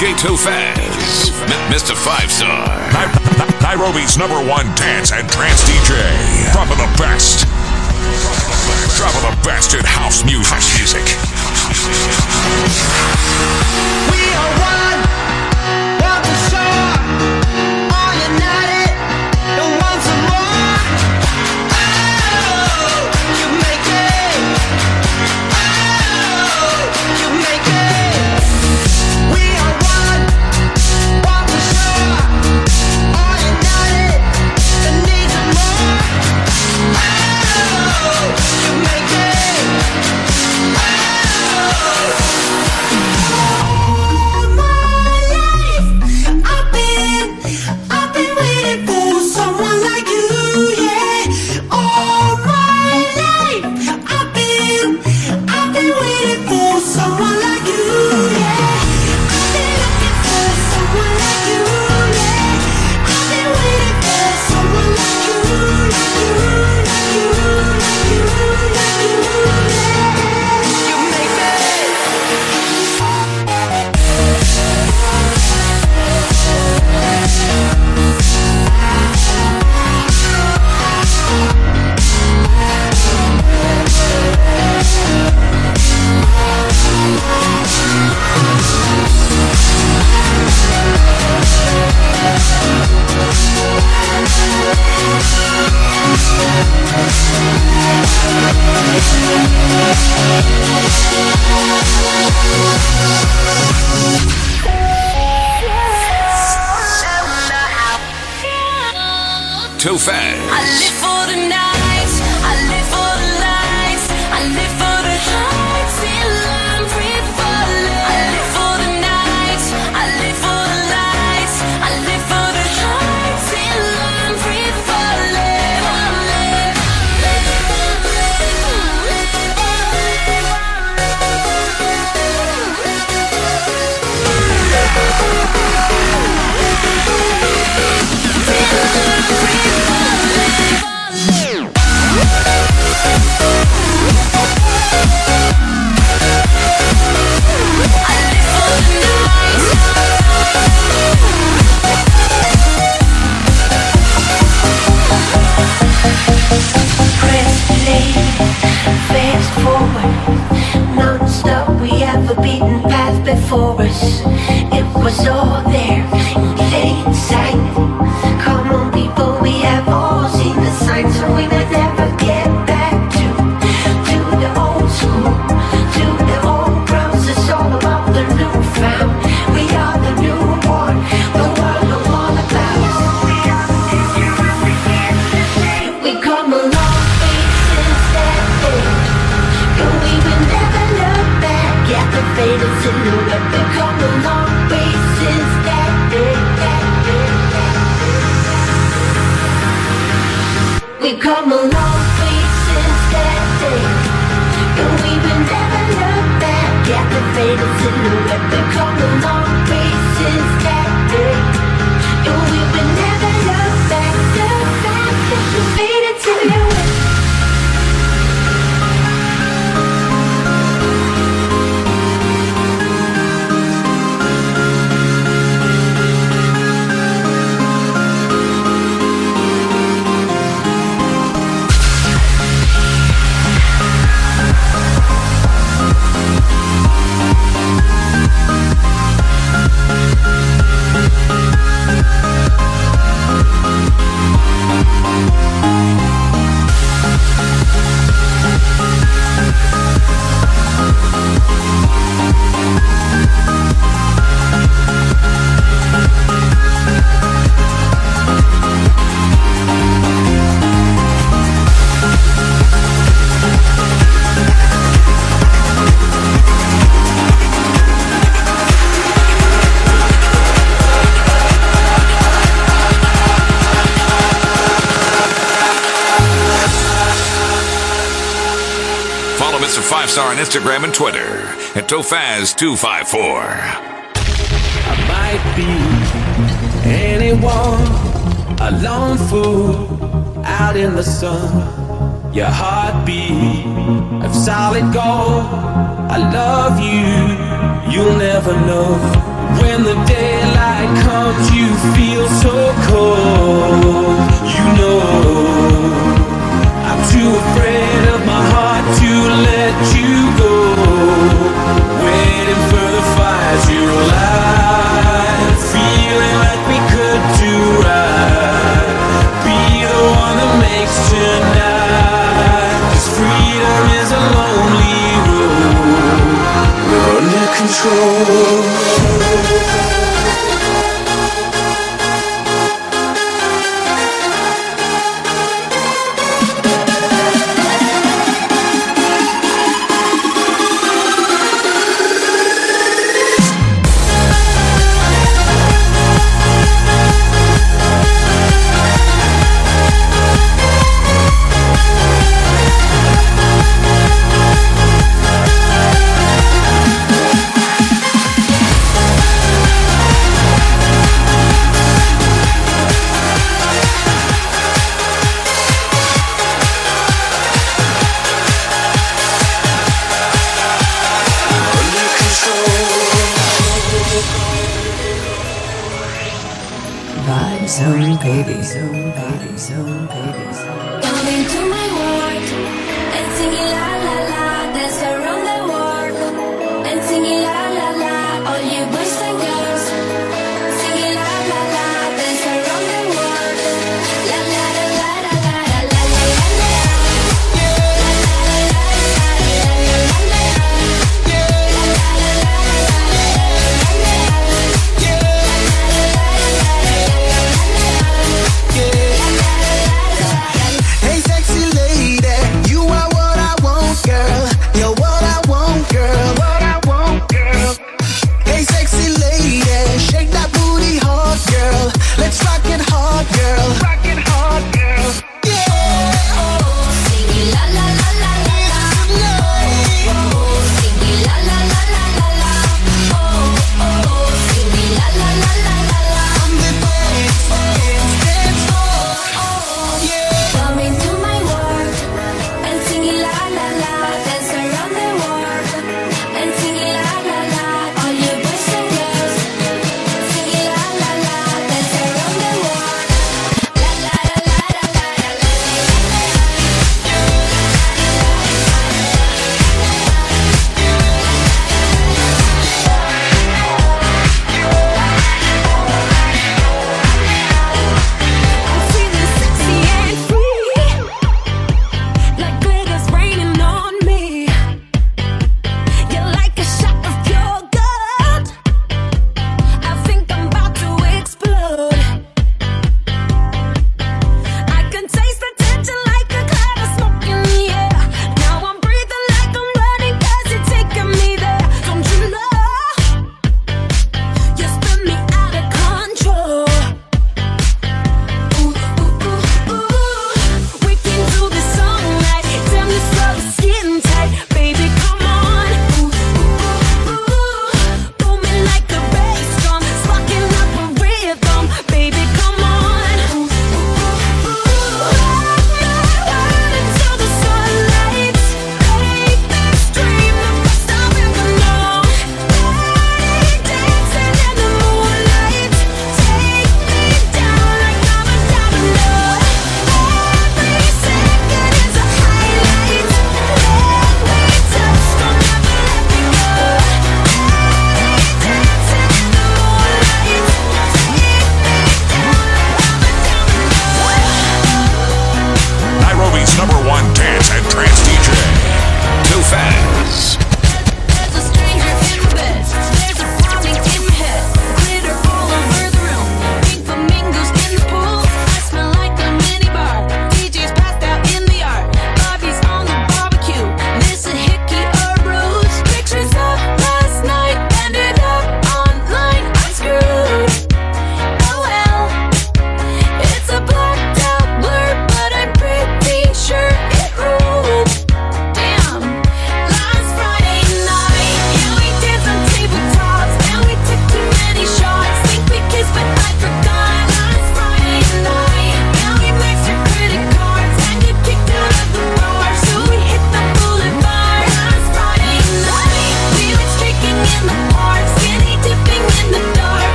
DJ Tophaz, Mr. Five Star. Nairobi's number one dance and trance DJ. From the best. From the best in house music. House music. We are one. was all there. Instagram and Twitter at Tophaz254. I might be anyone, a lone fool out in the sun. Your heartbeat of solid gold. I love you, you'll never know when the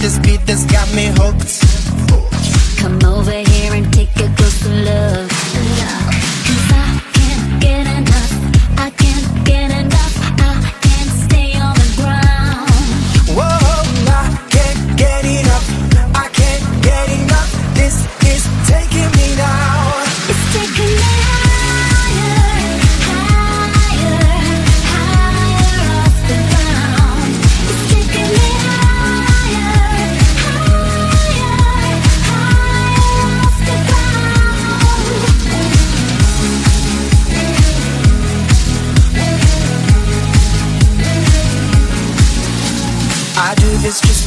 this beat that's got me hooked. Come over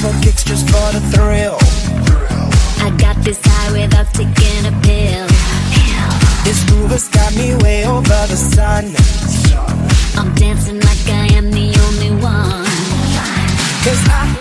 for kicks, just for the thrill. I got this high without taking a pill. This groove has got me way over the sun. I'm dancing like I am the only one. Cause I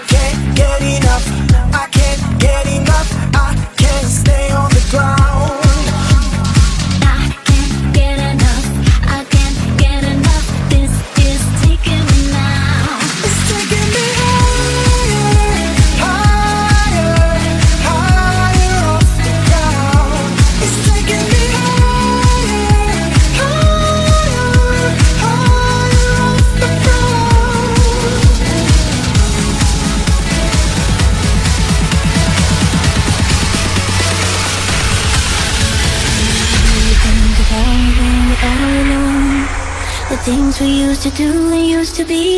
used to do and used to be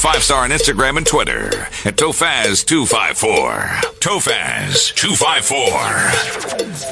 five star on Instagram and Twitter at Tophaz254. Tophaz254.